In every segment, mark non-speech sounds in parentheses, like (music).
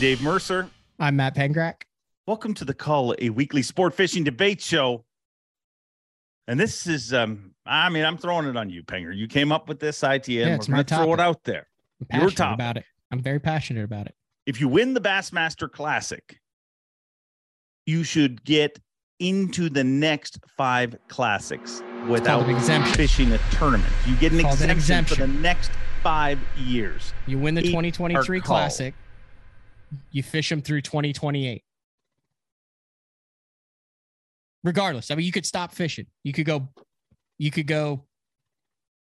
Dave Mercer. I'm Matt Pangrac. Welcome to the call, a weekly sport fishing debate show. And this is, um, I mean, I'm throwing it on you, Penger. You came up with this idea, Yeah, it's we're my going to throw it out there. I'm Your topic. about it. I'm very passionate about it. If you win the Bassmaster Classic, you should get into the next five classics without exemption. fishing a tournament. You get an called an exemption, for the next five years. You win the Eat 2023 Classic. You fish them through 2028. Regardless, I mean, you could stop fishing. You could go, you could go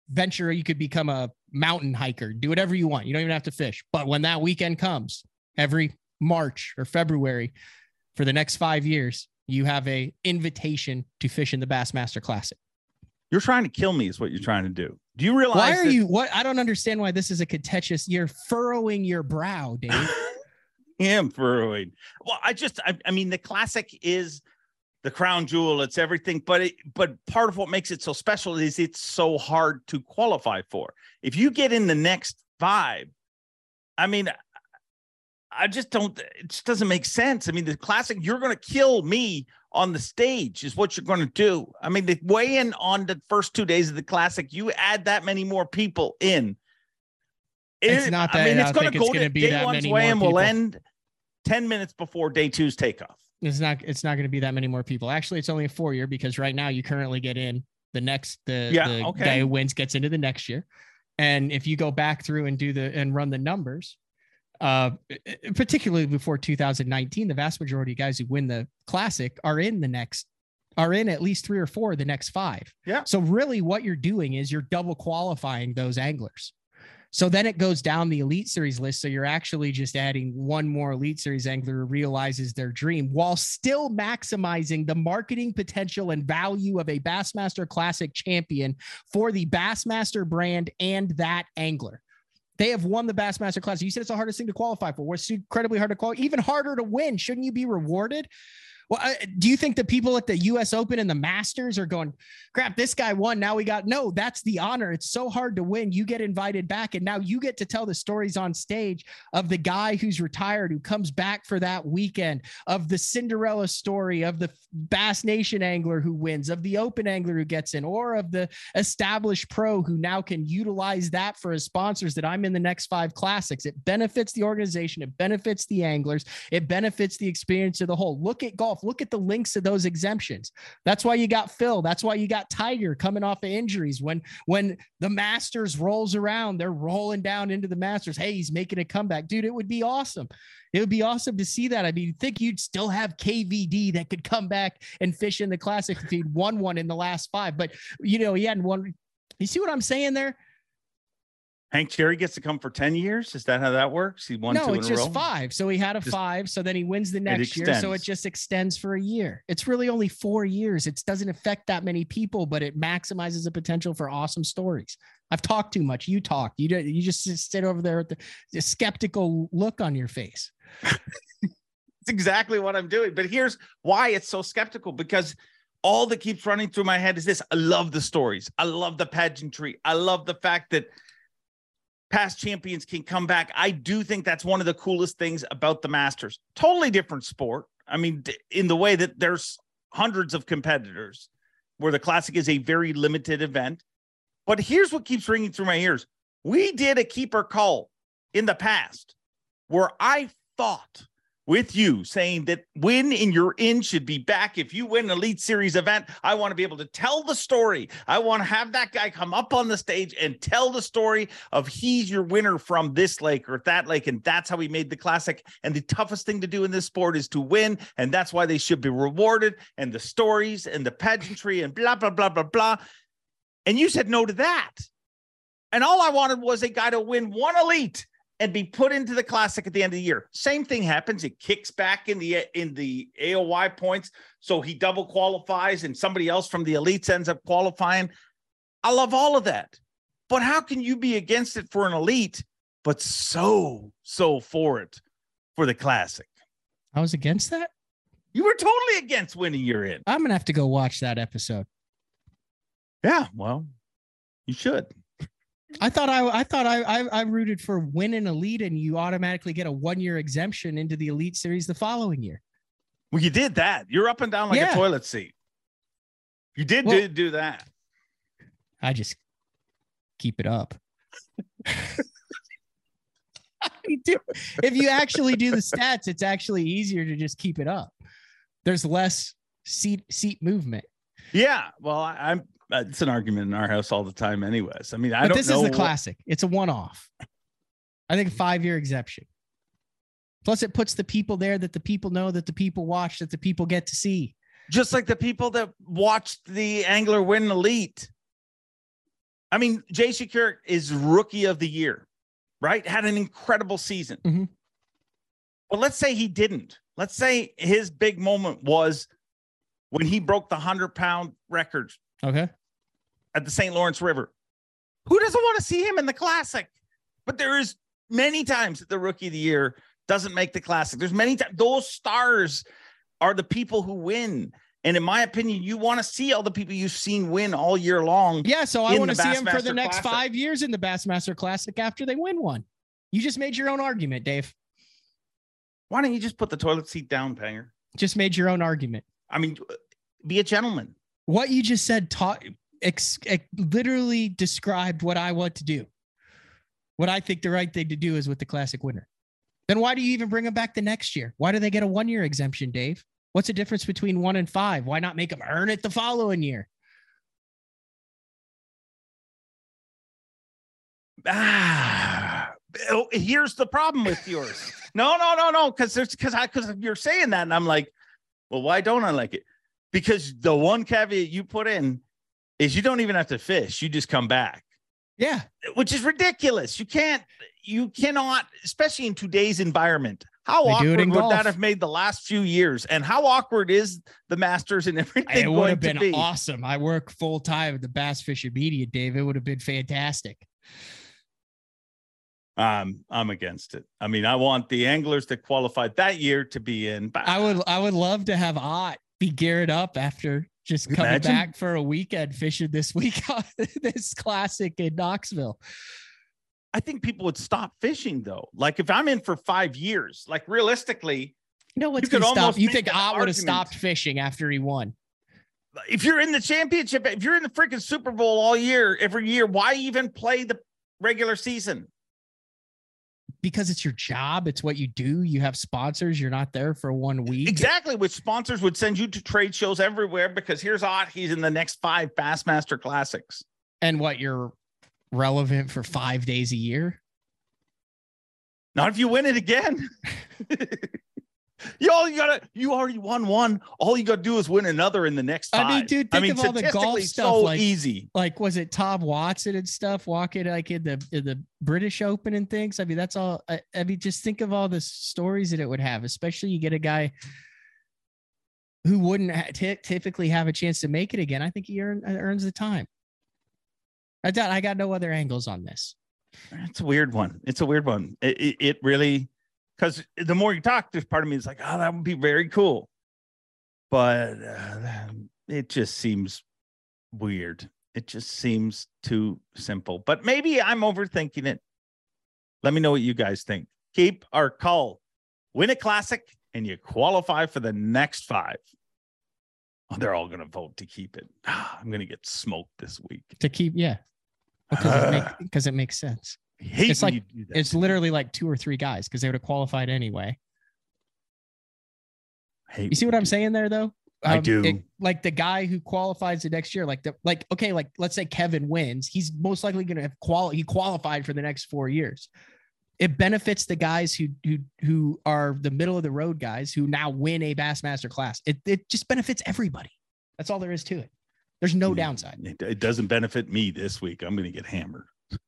venture. You could become a mountain hiker. Do whatever you want. You don't even have to fish. But when that weekend comes, every March or February, for the next five years, you have a invitation to fish in the Bassmaster Classic. You're trying to kill me, is what you're trying to do. Do you realize? Why are that- you? What? I don't understand why this is a contentious. You're furrowing your brow, Dave. (laughs) am furrowing. Well, I just, I, I mean, the classic is the crown jewel. It's everything, but it, but part of what makes it so special is it's so hard to qualify for. If you get in the next five, I mean, I just don't. It just doesn't make sense. I mean, the classic, you're going to kill me on the stage, is what you're going to do. I mean, the weigh in on the first two days of the classic, you add that many more people in. It's It- not that- I mean, it's going to it's go be day one's many weigh more in will end 10 minutes before day two's takeoff. It's not. It's not going to be that many more people. Actually, it's only a four year because right now you currently get in the next. The, Yeah, the okay. guy who wins gets into the next year, and if you go back through and do the and run the numbers, uh, particularly before 2019, the vast majority of guys who win the classic are in the next. Are in at least three or four of the next five. Yeah. So really, what you're doing is you're double qualifying those anglers. So then it goes down the Elite Series list. So you're actually just adding one more Elite Series angler who realizes their dream while still maximizing the marketing potential and value of a Bassmaster Classic champion for the Bassmaster brand and that angler. They have won the Bassmaster Classic. You said it's the hardest thing to qualify for. What's incredibly hard to qualify, even harder to win. Shouldn't you be rewarded? Well, I, do you think the people at the U.S. Open and the Masters are going, crap, this guy won. Now we got no, that's the honor. It's so hard to win. You get invited back, and now you get to tell the stories on stage of the guy who's retired, who comes back for that weekend, of the Cinderella story, of the Bass Nation angler who wins, of the Open angler who gets in, or of the established pro who now can utilize that for his sponsors that I'm in the next five classics. It benefits the organization, it benefits the anglers, it benefits the experience of the whole. Look at golf, look at the links to those exemptions. That's why you got Phil. That's why you got Tiger coming off of injuries. When when the Masters rolls around, they're rolling down into the Masters. Hey, he's making a comeback, dude. It would be awesome. It would be awesome to see that. I mean, think you'd still have KVD that could come back and fish in the Classic if he'd won one in the last five, but you know he hadn't won. You see what I'm saying there? Hank Cherry gets to come for 10 years. Is that how that works? He won no, two it's in a just row. five. So he had a Just- five. So then he wins the next year. So it just extends for a year. It's really only four years. It doesn't affect that many people, but it maximizes the potential for awesome stories. I've talked too much. You talk. You you just sit over there with the skeptical look on your face. (laughs) It's exactly what I'm doing. But here's why it's so skeptical because all that keeps running through my head is this I love the stories, I love the pageantry, I love the fact that past champions can come back. I do think that's one of the coolest things about the Masters. Totally different sport. I mean, in the way that there's hundreds of competitors, where the Classic is a very limited event. But here's what keeps ringing through my ears we did a Keep or Cull in the past where I thought with you saying that win in your in should be back. If you win an Elite Series event, I want to be able to tell the story. I want to have that guy come up on the stage and tell the story of he's your winner from this lake or that lake. And that's how he made the classic. And the toughest thing to do in this sport is to win. And that's why they should be rewarded. And the stories and the pageantry and blah, blah, blah, blah, blah. And you said no to that. And all I wanted was a guy to win one elite and be put into the classic at the end of the year. Same thing happens. It kicks back in the in the AOY points, so he double qualifies, and somebody else from the elites ends up qualifying. I love all of that, but how can you be against it for an elite, but so so for it for the classic? I was against that. You were totally against winning your in. I'm gonna have to go watch that episode. Yeah, well, you should. I thought I I thought I, I I rooted for winning elite and you automatically get a one year exemption into the elite series the following year. Well, you did that. You're up and down like Yeah. a toilet seat. You did Well- do, do that. I just keep it up. (laughs) Do. If you actually do the stats, it's actually easier to just keep it up. There's less seat seat movement. Yeah. Well, I, I'm. Uh, It's an argument in our house all the time, anyways. I mean, I But don't know. this is the classic. It's a one-off. I think a five-year exemption. Plus, it puts the people there that the people know, that the people watch, that the people get to see. just like the people that watched the angler win elite. I mean, JC Kirk is rookie of the year, right? Had an incredible season. Mhm. But let's say he didn't. Let's say his big moment was when he broke the 100 pound record Okay. At the St. Lawrence River. Who doesn't want to see him in the classic? But there is many times that the rookie of the year doesn't make the classic. There's many times those stars are the people who win. And in my opinion, you want to see all the people you've seen win all year long. Yeah, so I want to see him for the next Classic. five years in the Bassmaster Classic after they win one. You just made your own argument, Dave. Why don't you just put the toilet seat down, Panger? Just made your own argument. I mean, be a gentleman. What you just said taught ex, ex- literally described what I want to do. What I think the right thing to do is with the classic winner. Then why do you even bring them back the next year? Why do they get a one year exemption, Dave? What's the difference between one and five? Why not make them earn it the following year? Ah, oh, here's the problem with yours. No, no, no, no, because there's because I because you're saying that, and I'm like, well, why don't I like it? Because the one caveat you put in is you don't even have to fish; you just come back, Yeah. which is ridiculous. You can't, you cannot, especially in today's environment. How They awkward would golf. that have made the last few years? And how awkward is the Masters and (laughs) everything It would going have been be? awesome. I work full time at the Bass Fishing Media, Dave. It would have been fantastic. Um, I'm against it. I mean, I want the anglers that qualified that year to be in. But I would I would love to have Ott be geared up after just coming imagine? back for a weekend fishing this week (laughs) this classic in Knoxville. I think people would stop fishing though. Like if I'm in for five years, like realistically, You know what's could stop? almost You think Ott would have stopped fishing after he won? if you're in the championship, if you're in the freaking Super Bowl all year, every year, why even play the regular season? Because it's your job, it's what you do. You have sponsors, you're not there for one week. Exactly, which sponsors would send you to trade shows everywhere because here's Ott, he's in the next five Bassmaster Classics. And what you're relevant for five days a year. Not if you win it again. (laughs) (laughs) you all you gotta you already won one. All you gotta do is win another in the next five. I mean, dude, think of all the golf stuff, So like- easy. like was it Tom Watson and stuff walking like in the in the British Open and things? I mean, that's all. I, I mean, just think of all the stories that it would have, especially you get a guy who wouldn't ha- ty- typically have a chance to make it again. I think he earn, uh, earns the time. I doubt I got no other angles on this. It's a weird one. It's a weird one. It, it, it really, because the more you talk, there's part of me is like, oh, that would be very cool. But uh, it just seems weird. It just seems too simple. But maybe I'm overthinking it. Let me know what you guys think. Keep or Cull. Win a classic and you qualify for the next five. Oh, they're all going to vote to keep it. (sighs) I'm going to get smoked this week. To keep, yeah, because it, make, (sighs) because it makes sense. I hate It's when like- you do that It's literally like two or three guys because they would have qualified anyway. You see what I'm saying there, though? I Um, do. it- like the guy who qualifies the next year, like the like okay, like let's say Kevin wins, he's most likely going to have qual. He qualified for the next four years. It benefits the guys who who who are the middle of the road guys who now win a Bassmaster class. It it just benefits everybody. That's all there is to it. There's no downside. It, it doesn't benefit me this week. I'm going to get hammered. (laughs)